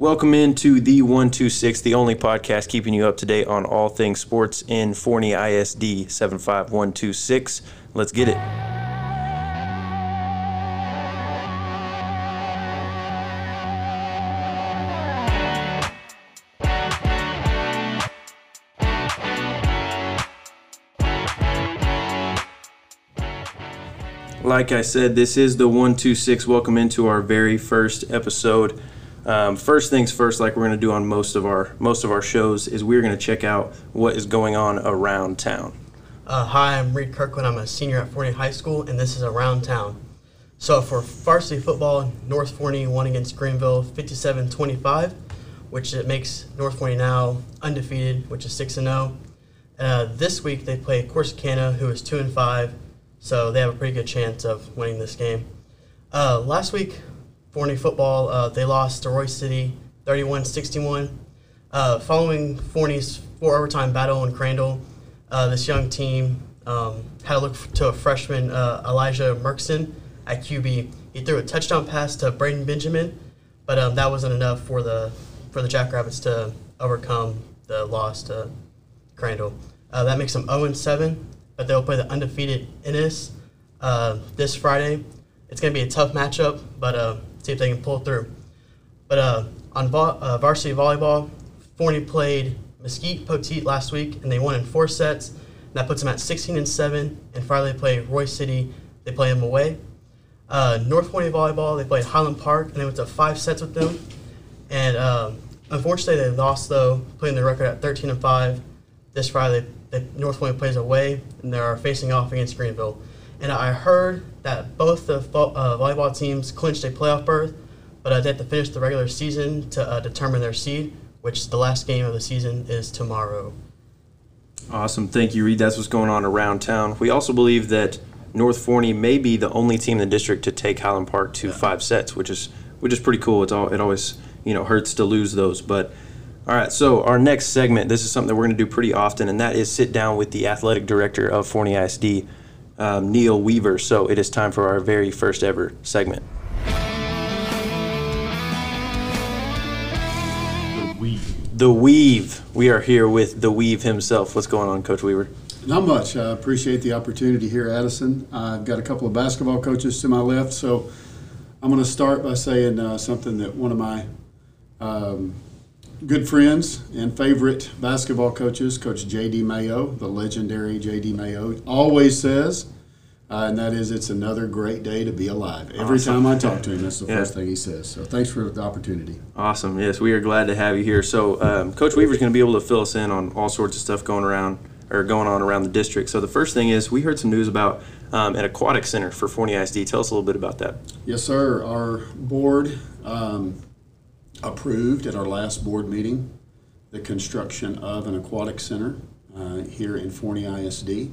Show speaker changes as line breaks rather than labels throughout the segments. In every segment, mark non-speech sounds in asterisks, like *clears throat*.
Welcome into the 126, the only podcast keeping you up to date on all things sports in Forney ISD 75126. Let's get it. Like I said, this is the 126. Welcome into our very first episode. Um, first things first, like we're going to do on most of our most of our shows, is we're going to check out what is going on around town.
Uh, hi, I'm Reed Kirkland. I'm a senior at Forney High School, and this is Around Town. So for varsity football, North Forney won against Greenville 57-25, which it makes North Forney now undefeated, which is 6 and 0. Uh, this week they play Corsicana, who is 2 and 5, so they have a pretty good chance of winning this game. Uh, last week, Forney football, uh, they lost to Royse City 31 61. Uh, following Forney's four overtime battle in Crandall, uh, this young team um, had to look to a freshman, uh, Elijah Merkson, at QB. He threw a touchdown pass to Braden Benjamin, but um, that wasn't enough for the for the Jackrabbits to overcome the loss to Crandall. Uh, that makes them 0 7, but they'll play the undefeated Ennis this Friday. It's going to be a tough matchup, but see if they can pull through. But uh, on vo- uh, varsity volleyball, Forney played Mesquite Poteet last week, and they won in four sets. And that puts them at 16 and 7. And Friday they play Royse City. They play them away. Uh, North Forney volleyball, they played Highland Park, and they went to five sets with them. And um, unfortunately, they lost though, putting their record at 13 and 5. This Friday, they, North Forney plays away, and they are facing off against Greenville. And I heard that both the vo- uh, volleyball teams clinched a playoff berth, but uh, they have to finish the regular season to uh, determine their seed, which the last game of the season is tomorrow.
Awesome. Thank you, Reed. That's what's going on around town. We also believe that North Forney may be the only team in the district to take Highland Park to five sets, which is which is pretty cool. It's all it always you know hurts to lose those, but all right. So our next segment, this is something that we're going to do pretty often, and that is sit down with the athletic director of Forney ISD, um, Neil Weaver. So it is time for our very first ever segment. The Weave. We are here with the Weave himself. What's going on, Coach Weaver?
Not much. I appreciate the opportunity here, Addison. I've got a couple of basketball coaches to my left, so I'm going to start by saying uh, something that one of my um, good friends and favorite basketball coaches, Coach J.D. Mayo, the legendary J.D. Mayo, always says, uh, and that is, it's another great day to be alive. Every
Awesome.
time I talk to him, that's the
Yeah.
first thing he says. So thanks for the opportunity.
Awesome. Yes, we are glad to have you here. So, um, Coach Weaver's going to be able to fill us in on all sorts of stuff going around or going on around the district. So, the first thing is we heard some news about um, an aquatic center for Forney ISD. Tell us a little bit about that.
Yes, sir. Our board um, approved at our last board meeting the construction of an aquatic center uh, here in Forney ISD.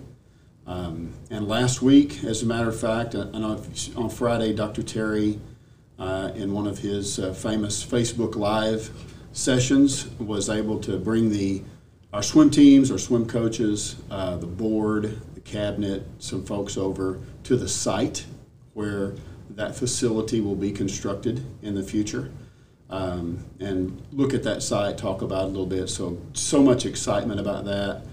Um, and last week, as a matter of fact, uh, on Friday, Dr. Terry, uh, in one of his uh, famous Facebook Live sessions, was able to bring the our swim teams, our swim coaches, uh, the board, the cabinet, some folks over to the site where that facility will be constructed in the future. Um, and look at that site, talk about it a little bit. So, so much excitement about that.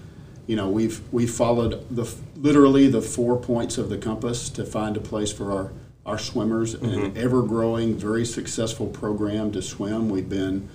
You know, we've we followed the literally the four points of the compass to find a place for our our swimmers. An ever growing, very successful program to swim. We've been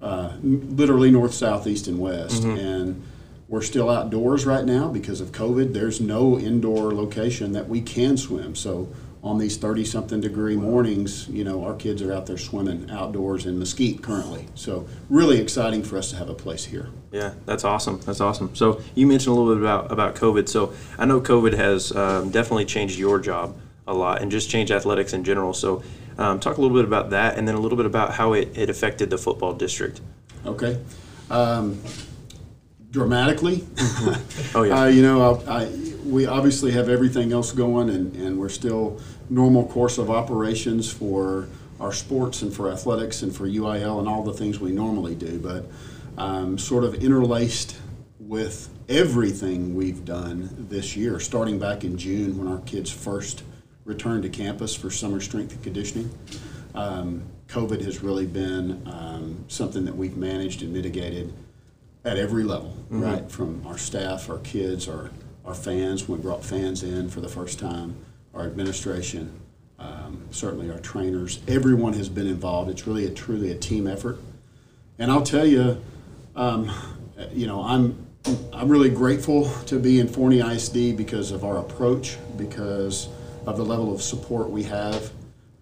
uh, literally north, south, east, and west. And we're still outdoors right now because of COVID. There's no indoor location that we can swim. So on these 30 something degree mornings, you know, our kids are out there swimming outdoors in Mesquite currently. So really exciting for us to have a place here.
Yeah, that's awesome. That's awesome. So, you mentioned a little bit about, about COVID. So, I know COVID has um, definitely changed your job a lot and just changed athletics in general. So, um, talk a little bit about that and then a little bit about how it, it affected the football district.
Okay. Um, dramatically. *laughs*
Oh, yeah. *laughs*
Uh, you know, I, I, we obviously have everything else going, and, and we're still normal course of operations for our sports and for athletics and for UIL and all the things we normally do. But um, sort of interlaced with everything we've done this year, starting back in June when our kids first returned to campus for summer strength and conditioning. Um, COVID has really been um, something that we've managed and mitigated at every level, right? From our staff, our kids, our, our fans, when we brought fans in for the first time, our administration, um, certainly our trainers. Everyone has been involved. It's really a truly a team effort. And I'll tell you, um, you know, I'm I'm really grateful to be in Forney ISD because of our approach, because of the level of support we have,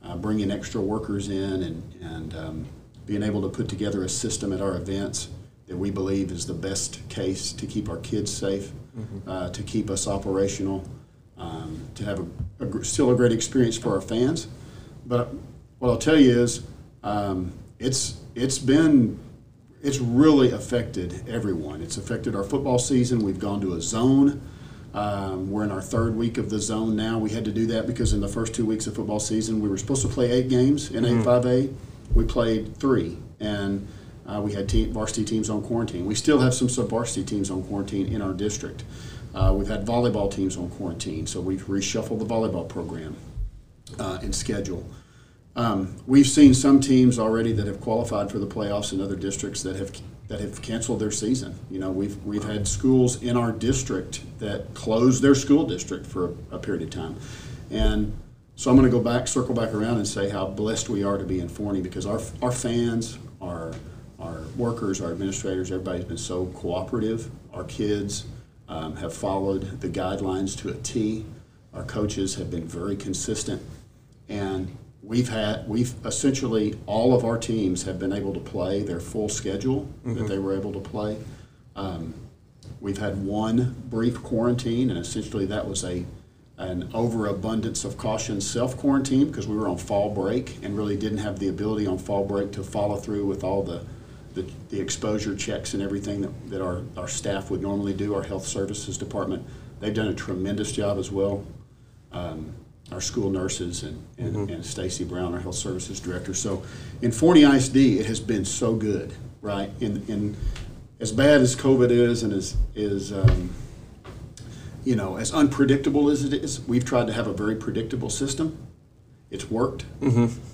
uh, bringing extra workers in and and um, being able to put together a system at our events that we believe is the best case to keep our kids safe, uh, to keep us operational, um, to have a, a gr- still a great experience for our fans. But what I'll tell you is, um, it's it's been it's really affected everyone. It's affected our football season. We've gone to a zone. Um, we're in our third week of the zone now. We had to do that because in the first two weeks of football season, we were supposed to play eight games in 8-5A. We played three, and uh, we had team, varsity teams on quarantine. We still have some sub-varsity teams on quarantine in our district. Uh, we've had volleyball teams on quarantine, so we've reshuffled the volleyball program uh, and schedule. Um, we've seen some teams already that have qualified for the playoffs in other districts that have that have canceled their season. You know, we've we've had schools in our district that closed their school district for a, a period of time, and so I'm going to go back, circle back around, and say how blessed we are to be in Forney because our our fans, our workers, our administrators, everybody's been so cooperative. Our kids um, have followed the guidelines to a T. Our coaches have been very consistent, and we've had we've essentially all of our teams have been able to play their full schedule that they were able to play. Um, we've had one brief quarantine, and essentially that was a an overabundance of caution self quarantine because we were on fall break and really didn't have the ability on fall break to follow through with all the the, the exposure checks and everything that, that our, our staff would normally do, our health services department. They've done a tremendous job as well um, our school nurses and, and, and Stacy Brown, our health services director. So in Forney ISD, it has been so good, right? In, in as bad as COVID is and as is um, you know as unpredictable as it is, we've tried to have a very predictable system. It's worked.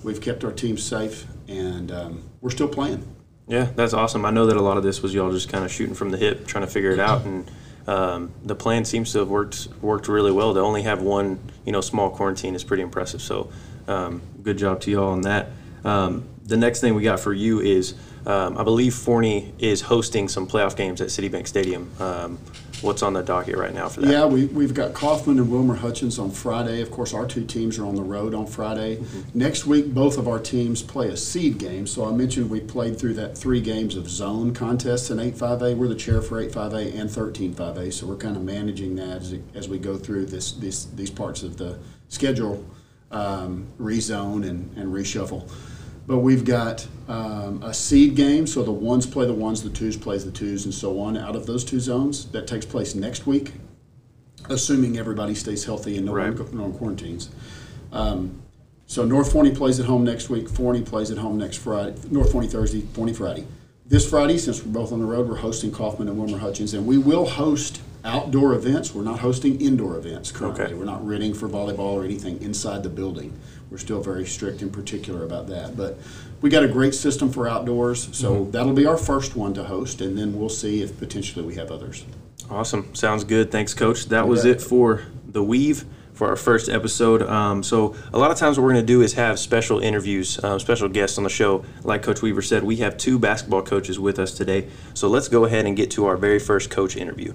We've kept our team safe, and um, we're still playing.
Yeah, that's awesome. I know that a lot of this was y'all just kind of shooting from the hip, trying to figure it out, and um, the plan seems to have worked worked really well. To only have one, you know, small quarantine is pretty impressive. So, um, good job to y'all on that. Um, the next thing we got for you is, um, I believe Forney is hosting some playoff games at City Bank Stadium. Um, what's on the docket right now for that?
Yeah, we, we've got Kaufman and Wilmer Hutchins on Friday. Of course, our two teams are on the road on Friday. Next week, both of our teams play a seed game. So I mentioned we played through that three games of zone contests in 8-5A. We're the chair for 8-5A and 13-5A, so we're kind of managing that as, as we go through this, this these parts of the schedule, um, rezone and, and reshuffle. But we've got um, a seed game, so the ones play the ones, the twos plays the twos, and so on. Out of those two zones, that takes place next week, assuming everybody stays healthy and no
Right.
one, no quarantines. Um, so North Forney plays at home next week. Forney plays at home next Friday. North Forney Thursday, Forney Friday. This Friday, since we're both on the road, we're hosting Kaufman and Wilmer Hutchins, and we will host outdoor events. We're not hosting indoor events currently.
Okay.
We're not renting for volleyball or anything inside the building. We're still very strict and particular about that. But we got a great system for outdoors, so that'll be our first one to host, and then we'll see if potentially we have others.
Awesome. Sounds good. Thanks, Coach. That was
bet.
it for the Weave for our first episode. Um, so, a lot of times, what we're going to do is have special interviews, um, special guests on the show. Like Coach Weaver said, we have two basketball coaches with us today. So, let's go ahead and get to our very first coach interview.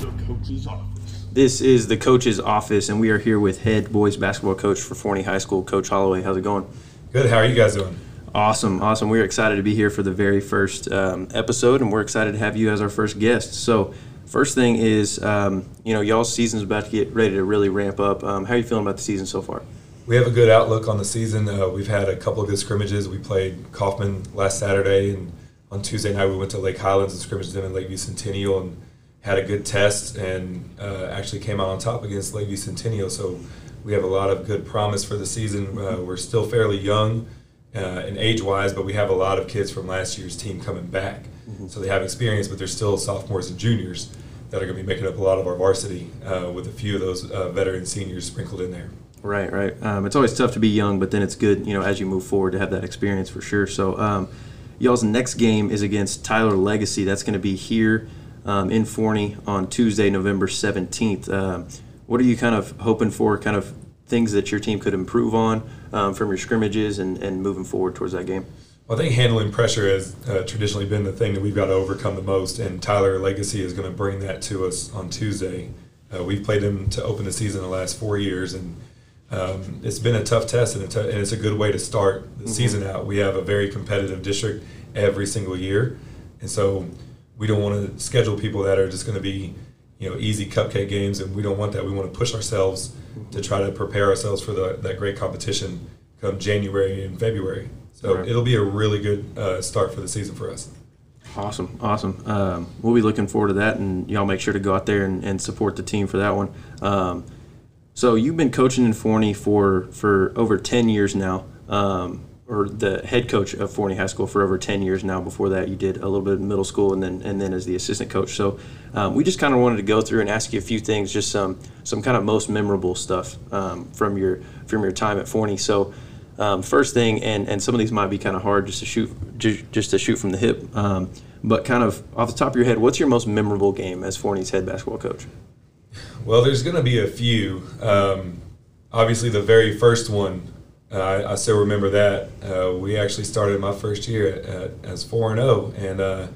The coach's office.
This is the coach's office, and we are here with head boys basketball coach for Forney High School, Coach Holloway. How's it going?
Good. How are you guys doing?
Awesome, awesome. We're excited to be here for the very first um, episode, and we're excited to have you as our first guest. So, first thing is, um, you know, y'all's season's about to get ready to really ramp up. Um, how are you feeling about the season so far?
We have a good outlook on the season. Uh, we've had a couple of good scrimmages. We played Kaufman last Saturday, and on Tuesday night we went to Lake Highlands and scrimmaged them in Lakeview Centennial and had a good test and uh, actually came out on top against Lakeview Centennial. So we have a lot of good promise for the season. Uh, we're still fairly young uh, in age-wise, but we have a lot of kids from last year's team coming back. So they have experience, but they're still sophomores and juniors that are going to be making up a lot of our varsity uh, with a few of those uh, veteran seniors sprinkled in there.
Right, right. Um, it's always tough to be young, but then it's good, you know, as you move forward to have that experience for sure. So, um, y'all's next game is against Tyler Legacy. That's going to be here um, in Forney on Tuesday, November 17th. Um, what are you kind of hoping for, kind of things that your team could improve on um, from your scrimmages and, and moving forward towards that game?
Well, I think handling pressure has uh, traditionally been the thing that we've got to overcome the most, and Tyler Legacy is going to bring that to us on Tuesday. Uh, we've played them to open the season the last four years, and um, it's been a tough test, and, and, it's a good way to start the mm-hmm. season out. We have a very competitive district every single year, and so we don't want to schedule people that are just going to be, you know, easy cupcake games, and we don't want that. We want to push ourselves to try to prepare ourselves for the, that great competition come January and February. So right. it'll be a really good uh, start for the season for us.
Awesome, awesome. Um, we'll be looking forward to that, and y'all make sure to go out there and, and support the team for that one. Um, so you've been coaching in Forney for for over ten years now, um, or the head coach of Forney High School for over ten years now. Before that, you did a little bit of middle school, and then and then as the assistant coach. So um, we just kind of wanted to go through and ask you a few things, just some some kind of most memorable stuff um, from your from your time at Forney. So um, first thing, and, and some of these might be kind of hard just to shoot just to shoot from the hip, um, but kind of off the top of your head, what's your most memorable game as Forney's head basketball coach?
Well, there's going to be a few. Um, obviously, the very first one, I, I, still remember that. Uh, we actually started my first year at, at, as four and zero, oh, and uh,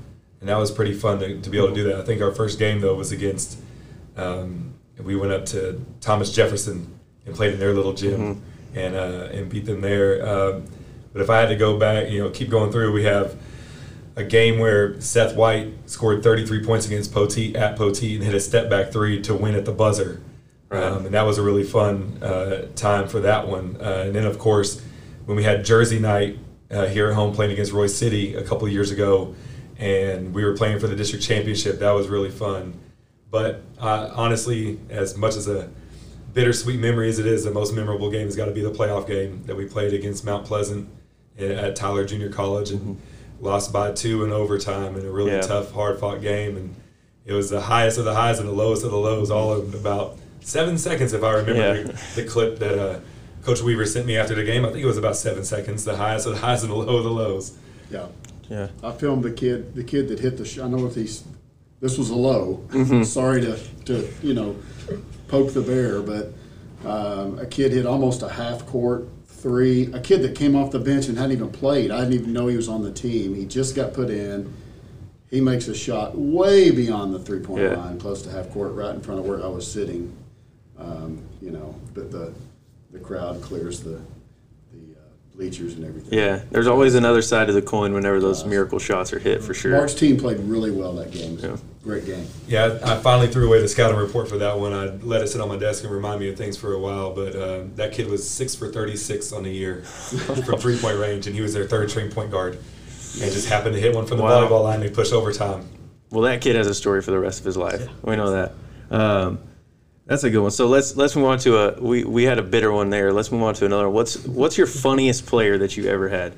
and that was pretty fun to, to be able to do that. I think our first game though was against. Um, we went up to Thomas Jefferson and played in their little gym. Mm-hmm and uh, and beat them there. Um, but if I had to go back, you know, keep going through, we have a game where Seth White scored 33 points against Poteet at Poteet and hit a step back three to win at the buzzer. Right. Um, and that was a really fun uh, time for that one. Uh, and then, of course, when we had Jersey night uh, here at home playing against Royse City a couple of years ago, and we were playing for the district championship, that was really fun. But uh, honestly, as much as a bittersweet memory as it is, the most memorable game has got to be the playoff game that we played against Mount Pleasant at Tyler Junior College and mm-hmm. lost by two in overtime in a really yeah. tough, hard fought game. And it was the highest of the highs and the lowest of the lows, all about seven seconds, if I remember yeah. the clip that uh, Coach Weaver sent me after the game. I think it was about seven seconds, the highest of the highs and the low of the lows.
Yeah. Yeah. I filmed the kid, the kid that hit the shot. I know if he's, this was a low. Mm-hmm. Sorry to, to, you know, poke the bear, but um, a kid hit almost a half court three. A kid that came off the bench and hadn't even played. I didn't even know he was on the team. He just got put in. He makes a shot way beyond the three point yeah. line, close to half court, right in front of where I was sitting. Um, you know, but the the crowd clears the the bleachers and everything.
Yeah, there's always another side of the coin whenever those uh, miracle shots are hit, for sure.
Mark's team played really well that game. Yeah. Great game.
Yeah, I finally threw away the scouting report for that one. I let it sit on my desk and remind me of things for a while, but uh, that kid was six for 36 on the year *laughs* from three point range, and he was their third string point guard. And just happened to hit one from the wow. volleyball line and push overtime.
Well, that kid has a story for the rest of his life. Yeah. We know that. Um, that's a good one. So let's let's move on to a we, we had a bitter one there. Let's move on to another. What's what's your funniest player that you ever had?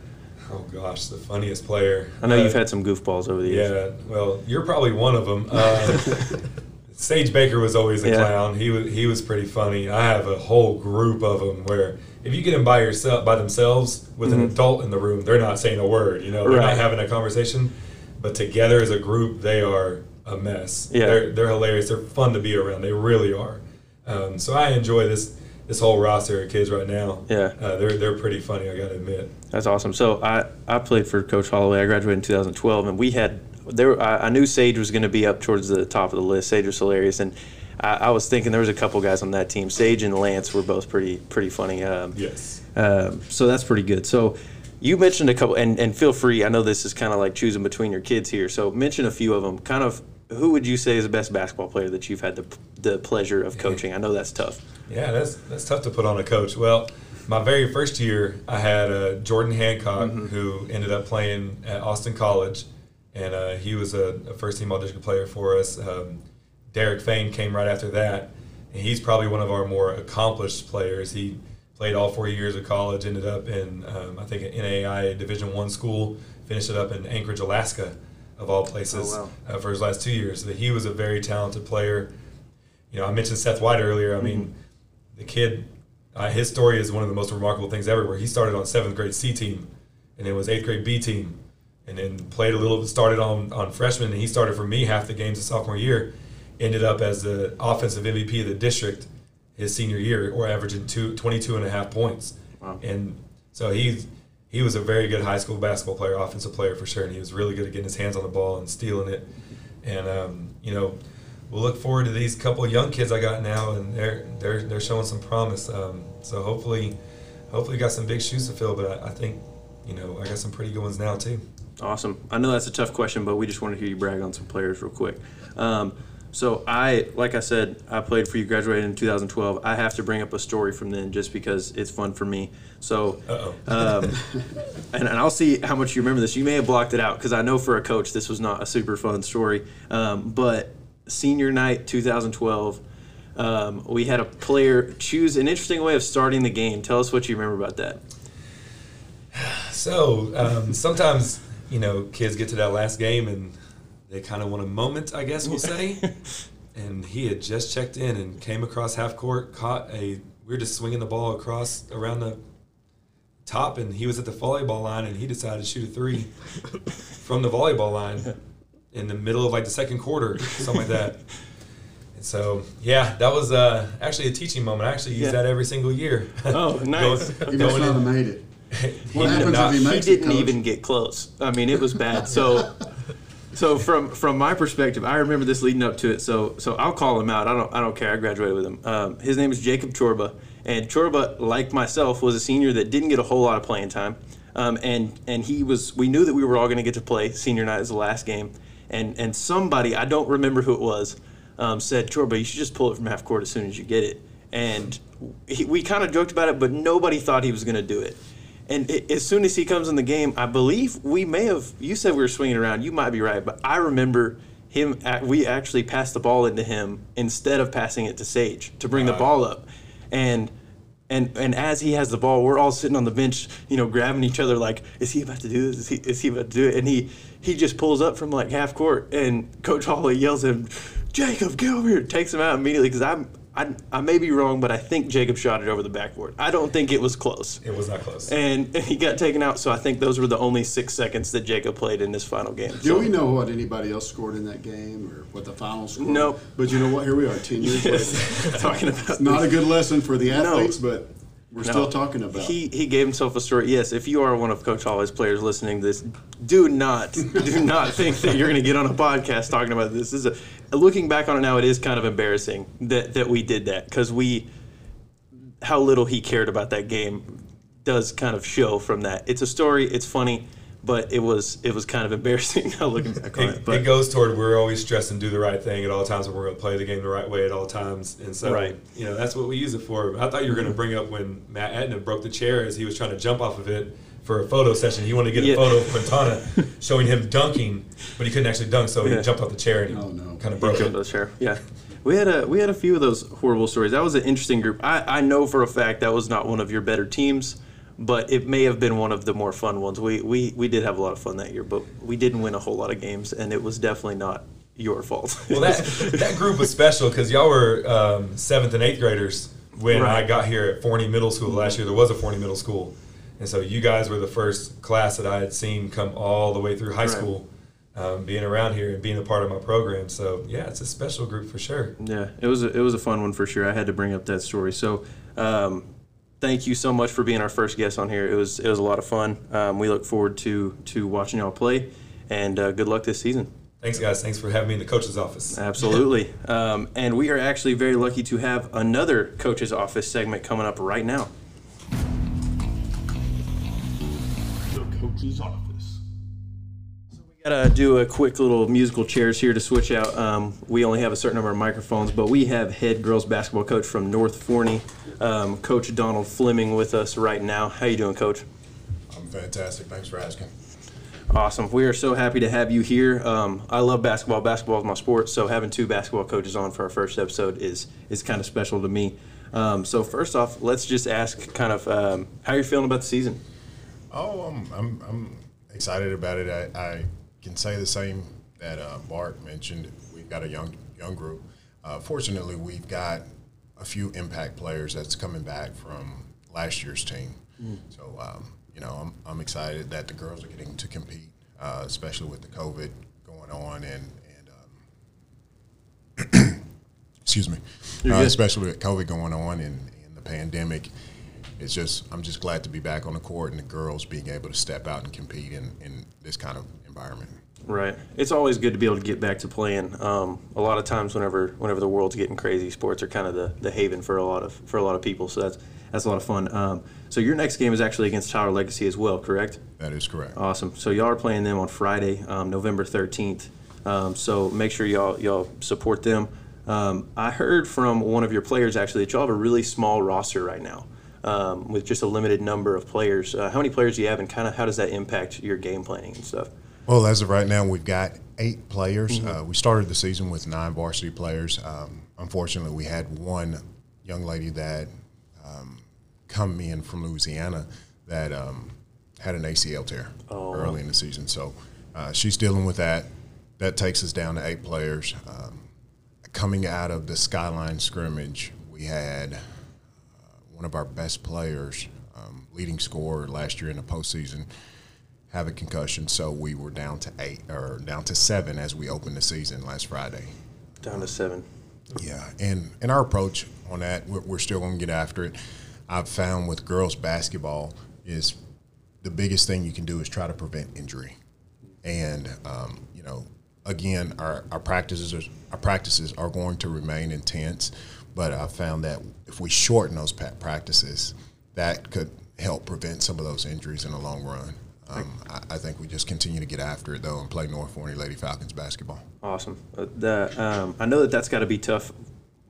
Oh gosh, the funniest player.
I know uh, you've had some goofballs over the years.
Yeah, well, you're probably one of them. Uh, *laughs* Sage Baker was always a yeah. clown. He was he was pretty funny. I have a whole group of them where if you get them by yourself by themselves with mm-hmm. an adult in the room, they're not saying a word. You know, they're right. not having a conversation. But together as a group, they are a mess. Yeah. They're, they're hilarious. They're fun to be around. They really are. Um, so I enjoy this this whole roster of kids right now.
Yeah.
Uh, they're they're pretty funny. I got to admit.
That's awesome. So I I played for Coach Holloway. I graduated in 2012, and we had there. I, I knew Sage was going to be up towards the top of the list. Sage was hilarious, and I, I, was thinking there was a couple guys on that team. Sage and Lance were both pretty pretty funny.
Um, yes.
Um, so that's pretty good. So you mentioned a couple, and, and feel free. I know this is kind of like choosing between your kids here. So mention a few of them. Kind of who would you say is the best basketball player that you've had the, the pleasure of coaching? I know that's tough.
Yeah, that's that's tough to put on a coach. Well, my very first year, I had uh, Jordan Hancock, mm-hmm. who ended up playing at Austin College, and uh, he was a, a, first team All District player for us. Um, Derek Fain came right after that, and he's probably one of our more accomplished players. He played all four years of college, ended up in um, I think an NAIA Division One school, finished it up in Anchorage, Alaska of all places oh, wow. uh, for his last two years. That he was a very talented player. You know, I mentioned Seth White earlier. I mean, mm-hmm. the kid uh, his story is one of the most remarkable things ever. Where he started on seventh grade C team, and it was eighth grade B team, and then played a little. Started on on freshman, and he started for me half the games of sophomore year. Ended up as the offensive MVP of the district his senior year, or averaging two, 22 and a half points.
Wow.
And so he he was a very good high school basketball player, offensive player for sure, and he was really good at getting his hands on the ball and stealing it. And um, you know, we'll look forward to these couple young kids I got now, and they're they're they're showing some promise. Um, so hopefully, hopefully, got some big shoes to fill. But I, I think, you know, I got some pretty good ones now too.
Awesome. I know that's a tough question, but we just want to hear you brag on some players real quick. Um, so I, like I said, I played for you, graduated in 2012. I have to bring up a story from then just because it's fun for me. So, um, *laughs* and, and I'll see how much you remember this. You may have blocked it out because I know for a coach this was not a super fun story. Um, but senior night 2012, um, we had a player choose an interesting way of starting the game. Tell us what you remember about that. *sighs*
So um, sometimes you know kids get to that last game and they kind of want a moment, I guess we'll say. *laughs* and he had just checked in and came across half court, caught a. We were just swinging the ball across around the top, and he was at the volleyball line, and he decided to shoot a three *laughs* from the volleyball line in the middle of like the second quarter, something like that. And so, yeah, that was uh, actually a teaching moment. I actually use
Yeah.
that every single year.
Oh, *laughs* nice.
He must
Going
not have made it. What
did
happens
not-
if he
he
makes it,
didn't
Coach?
even get close. I mean, it was bad. So, so from from my perspective, I remember this leading up to it. So, so I'll call him out. I don't I don't care. I graduated with him. Um, his name is Jacob Chorba, and Chorba, like myself, was a senior that didn't get a whole lot of playing time. Um, and and he was. We knew that we were all going to get to play senior night as the last game, and and somebody I don't remember who it was um, said, Chorba, you should just pull it from half court as soon as you get it. And he, we kind of joked about it, but nobody thought he was going to do it. And i as soon as he comes in the game, I believe we may have. You said we were swinging around. You might be right, but I remember him. We actually passed the ball into him instead of passing it to Sage to bring the ball up, and. And, and as he has the ball, we're all sitting on the bench, you know, grabbing each other like, is he about to do this? Is he, is he about to do it? And he, he just pulls up from like half court, and Coach Holloway yells at him, Jacob, get over here! Takes him out immediately because I'm I, I may be wrong, but I think Jacob shot it over the backboard. I don't think it was close
It was not close.
and, and he got taken out. So I think those were the only six seconds that Jacob played in this final game.
Do
So-
we know what anybody else scored in that game or what the final score?
Nope.
But you know what? Here we are, ten years *laughs* later. *laughs*
talking about
Not a good lesson for the
No.
athletes, but we're
No.
still talking about.
He he gave himself a story. Yes, if you are one of Coach Holloway's players listening to this, do not *laughs* do not think that you're going to get on a podcast talking about this. This is a, looking back on it now, it is kind of embarrassing that that we did that because we how little he cared about that game does kind of show from that. It's a story. It's funny. But it was it was kind of embarrassing *laughs* now looking back on it.
It,
But
it goes toward we're always stressed and do the right thing at all times, and we're going to play the game the right way at all times. And so,
Right.
you know, that's what we use it for. I thought you were going to mm-hmm. bring up when Matt Etna broke the chair as he was trying to jump off of it for a photo session. He wanted to get
Yeah.
a photo of Quintana *laughs* showing him dunking, but he couldn't actually dunk, so
Yeah.
he jumped off the chair and
Oh, no.
kind of broke
Killed
it.
those sheriff. Yeah, we had a we had a few of those horrible stories. That was an interesting group. I, I know for a fact that was not one of your better teams, but it may have been one of the more fun ones. We we we did have a lot of fun that year, but we didn't win a whole lot of games, and it was definitely not your fault. *laughs*
Well, that that group was special because y'all were um, seventh and eighth graders when I got here at Forney Middle School last year. There was a Forney Middle School, and so you guys were the first class that I had seen come all the way through high
Right.
school, um, being around here and being a part of my program. So yeah, it's a special group for sure.
Yeah, it was a, it was a fun one for sure. I had to bring up that story. So, um, thank you so much for being our first guest on here. It was it was a lot of fun. Um, we look forward to to watching y'all play, and uh, good luck this season.
Thanks, guys. Thanks for having me in the coach's office.
Absolutely. *laughs* um, and we are actually very lucky to have another coach's office segment coming up right now.
The coach's office.
Gotta do a quick little musical chairs here to switch out. Um, we only have a certain number of microphones, but we have head girls basketball coach from North Forney, um, Coach Donald Fleming, with us right now. How you doing, Coach?
I'm fantastic. Thanks for asking.
Awesome. We are so happy to have you here. Um, I love basketball. Basketball is my sport, so having two basketball coaches on for our first episode is is kind of special to me. Um, so first off, let's just ask kind of um, how you're feeling about the season.
Oh, I'm I'm, I'm excited about it. I, I can say the same that uh, Bart mentioned. We've got a young young group. Uh, fortunately, we've got a few impact players that's coming back from last year's team. So um, you know, I'm, I'm excited that the girls are getting to compete, uh, especially with the COVID going on and and um, *clears throat* excuse me, uh, especially with COVID going on and, and the pandemic. It's just I'm just glad to be back on the court and the girls being able to step out and compete in, in this kind of environment.
Right. It's always good to be able to get back to playing. Um, a lot of times, whenever whenever the world's getting crazy, sports are kind of the, the haven for a lot of for a lot of people. So that's that's a lot of fun. Um, so your next game is actually against Tyler Legacy as well, correct?
That is correct.
Awesome. So y'all are playing them on Friday, um, November thirteenth. Um, so make sure y'all y'all support them. Um, I heard from one of your players actually that y'all have a really small roster right now, um, with just a limited number of players. Uh, how many players do you have, and kind of how does that impact your game planning and stuff?
Well, as of right now, we've got eight players. Uh, we started the season with nine varsity players. Um, unfortunately, we had one young lady that um, come in from Louisiana that um, had an ACL tear early in the season. So uh, she's dealing with that. That takes us down to eight players. Um, coming out of the Skyline scrimmage, we had one of our best players, um, leading scorer last year in the postseason, have a concussion. So we were down to eight or down to seven as we opened the season last Friday.
Down to seven.
Yeah, and and our approach on that, we're, we're still going to get after it. I've found with girls basketball is the biggest thing you can do is try to prevent injury, and um, you know, again, our, our practices are, our practices are going to remain intense, but I found that if we shorten those practices, that could help prevent some of those injuries in the long run. Um, I, I think we just continue to get after it though and play North Forney Lady Falcons basketball.
Awesome. Uh, the, um, I know that that's got to be tough,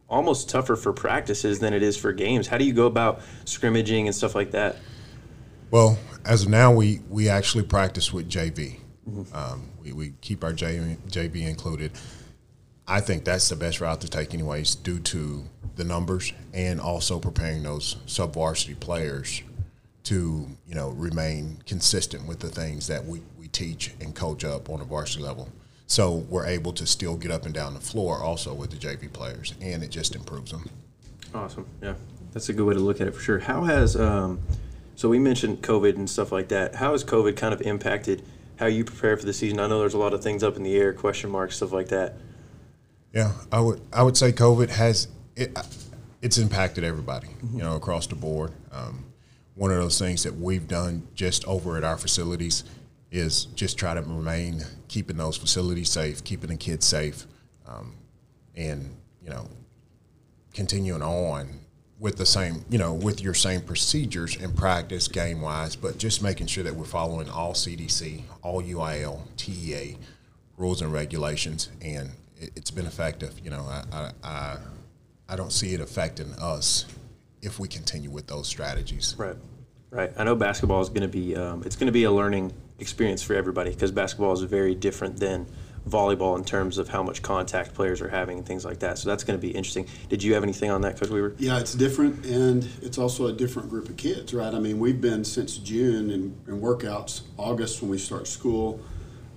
almost tougher for practices than it is for games. How do you go about scrimmaging and stuff like that?
Well, as of now, we, we actually practice with JV. Um, we, we keep our JV, JV included. I think that's the best route to take, anyways, due to the numbers and also preparing those sub varsity players to you know remain consistent with the things that we, we teach and coach up on a varsity level. So we're able to still get up and down the floor also with the JV players, and it just improves them.
Awesome. Yeah, that's a good way to look at it for sure. How has um, so we mentioned COVID and stuff like that. How has COVID kind of impacted how you prepare for the season? I know there's a lot of things up in the air, question marks, stuff like that.
Yeah, I would I would say COVID has it. It's impacted everybody, you know, across the board. Um, one of those things that we've done just over at our facilities is just try to remain keeping those facilities safe, keeping the kids safe, um, and you know, continuing on with the same, you know, with your same procedures in practice, game wise, but just making sure that we're following all CDC, all UIL, TEA rules and regulations, and it's been effective. You know, I, I, I, I don't see it affecting us if we continue with those strategies.
Right. Right. I know basketball is going to be um, it's going to be a learning experience for everybody because basketball is very different than volleyball in terms of how much contact players are having and things like that. So that's going to be interesting. Did you have anything on that, Coach Weaver?
Yeah, it's different, and it's also a different group of kids, right? I mean, we've been since June in, in workouts, August when we start school.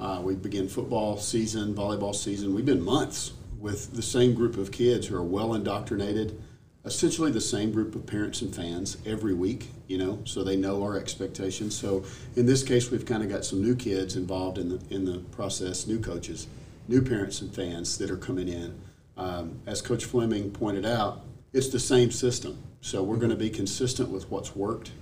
Uh, we begin football season, volleyball season. We've been months with the same group of kids who are well indoctrinated, essentially the same group of parents and fans every week, you know, so they know our expectations. So in this case, we've kind of got some new kids involved in the in the process, new coaches, new parents and fans that are coming in. Um, as Coach Fleming pointed out, it's the same system. So we're going to be consistent with what's worked.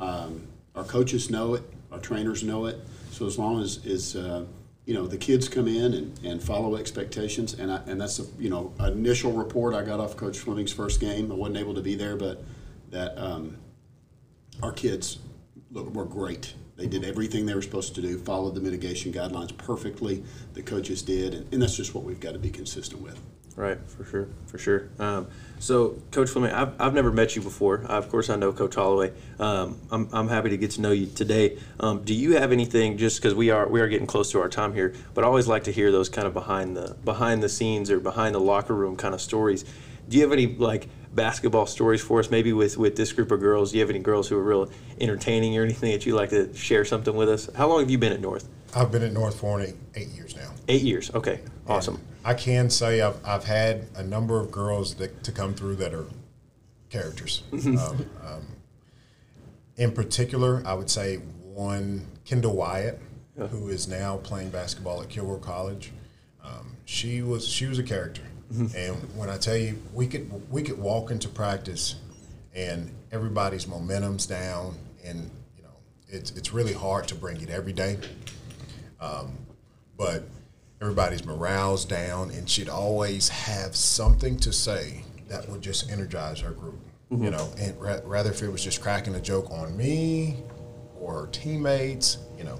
Um, our coaches know it, our trainers know it. So as long as is uh, you know the kids come in and, and follow expectations, and I, and that's a you know initial report I got off Coach Fleming's first game. I wasn't able to be there, but that um, our kids look were great. They did everything they were supposed to do, followed the mitigation guidelines perfectly. The coaches did, and, and that's just what we've got to be consistent with.
Right, for sure, for sure. Um, so, Coach Fleming, I've, I've never met you before. Uh, of course, I know Coach Holloway. Um, I'm, I'm happy to get to know you today. Um, do you have anything? Just because we are we are getting close to our time here, but I always like to hear those kind of behind the behind the scenes or behind the locker room kind of stories. Do you have any like basketball stories for us? Maybe with with this group of girls. Do you have any girls who are real entertaining or anything that you'd like to share something with us? How long have you been at North?
I've been at North for eight years now.
Eight years. Okay, awesome.
I can say I've, I've had a number of girls that to come through that are characters. *laughs* um, um, in particular, I would say one Kendall Wyatt, who is now playing basketball at Kilgore College. Um, she was she was a character, and when I tell you, we could we could walk into practice, and everybody's momentum's down, and you know it's it's really hard to bring it every day. Um, but everybody's morale's down, and she'd always have something to say that would just energize her group. You mm-hmm. know, and ra- rather if it was just cracking a joke on me or her teammates, you know.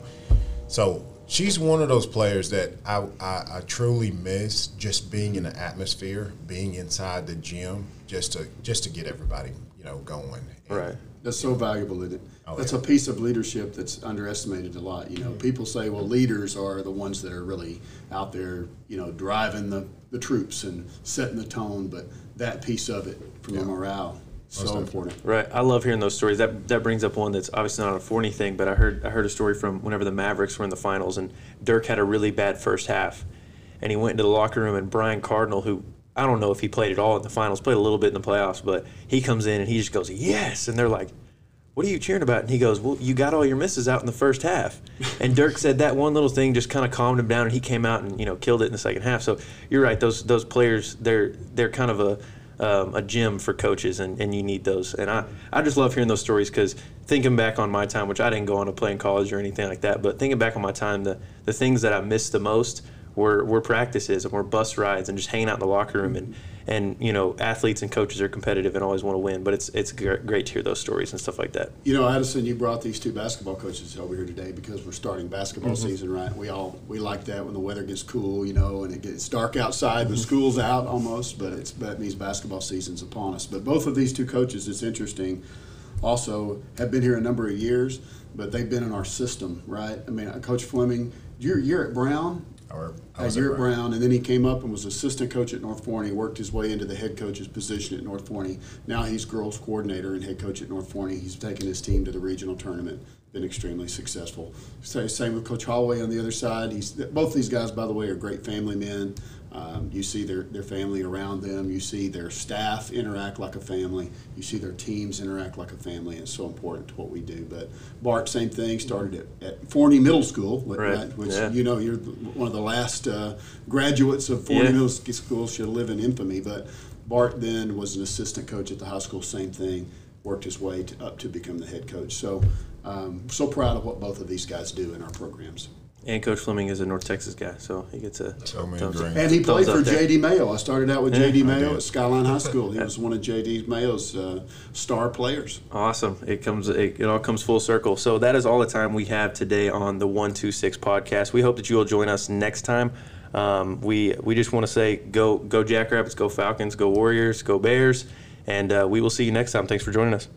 So she's one of those players that I, I, I truly miss just being in the atmosphere, being inside the gym, just to just to get everybody know going. And
Right.
That's so valuable, isn't it?
Oh,
That's
yeah.
a piece of leadership that's underestimated a lot. You know, mm-hmm. people say, well, leaders are the ones that are really out there, you know, driving the, the troops and setting the tone, but that piece of it from the morale, so important.
Right. I love hearing those stories. That that brings up one that's obviously not a Forney thing, but I heard I heard a story from whenever the Mavericks were in the finals and Dirk had a really bad first half, and he went into the locker room and Brian Cardinal, who I don't know if he played at all in the finals, played a little bit in the playoffs, but he comes in and he just goes yes, and they're like. What are you cheering about? And he goes, Well, you got all your misses out in the first half. *laughs* And Dirk said that one little thing just kind of calmed him down, and he came out and you know killed it in the second half. So you're right; those those players, they're they're kind of a um, a gym for coaches, and, and you need those. And I, I just love hearing those stories because thinking back on my time, which I didn't go on to play in college or anything like that, but thinking back on my time, the, the things that I missed the most were, were practices and were bus rides and just hanging out in the locker room. And, and you know, athletes and coaches are competitive and always want to win, but it's, it's gr- great to hear those stories and stuff like that.
You know, Addison, you brought these two basketball coaches over here today because we're starting basketball
Mm-hmm.
season, right? We all we like that when the weather gets cool, you know, and it gets dark outside, but school's out almost. But it's that means basketball season's upon us. But both of these two coaches, it's interesting, also have been here a number of years, but they've been in our system, right? I mean, uh, Coach Fleming, you're you're at Brown.
Or I
Uh,
was at
Brown, and then he came up and was assistant coach at North Forney. Worked his way into the head coach's position at North Forney. Now he's girls coordinator and head coach at North Forney. He's taken his team to the regional tournament. Been extremely successful. Sa- Same with Coach Holloway on the other side. He's both these guys, by the way, are great family men. Um, you see their, their family around them. You see their staff interact like a family. You see their teams interact like a family. It's so important to what we do. But Bart, same thing. Started at, at Forney Middle School,
Right.
which
Yeah.
you know you're one of the last uh, graduates of Forney
Yeah.
Middle School should live in infamy. But Bart then was an assistant coach at the high school. Same thing. Worked his way to, up to become the head coach. So, um, so proud of what both of these guys do in our programs.
And Coach Fleming is a North Texas guy, so he gets a
So many
thumbs up.
great-
And he played for. J.D. Mayo. I started out with
Yeah,
J.D. Mayo at Skyline High School. He was one of J.D. Mayo's uh, star players.
Awesome. It comes it, it all comes full circle. So that is all the time we have today on the 126 podcast. We hope that you will join us next time. Um, we we just want to say go go Jackrabbits, go Falcons, go Warriors, go Bears, and uh, we will see you next time. Thanks for joining us.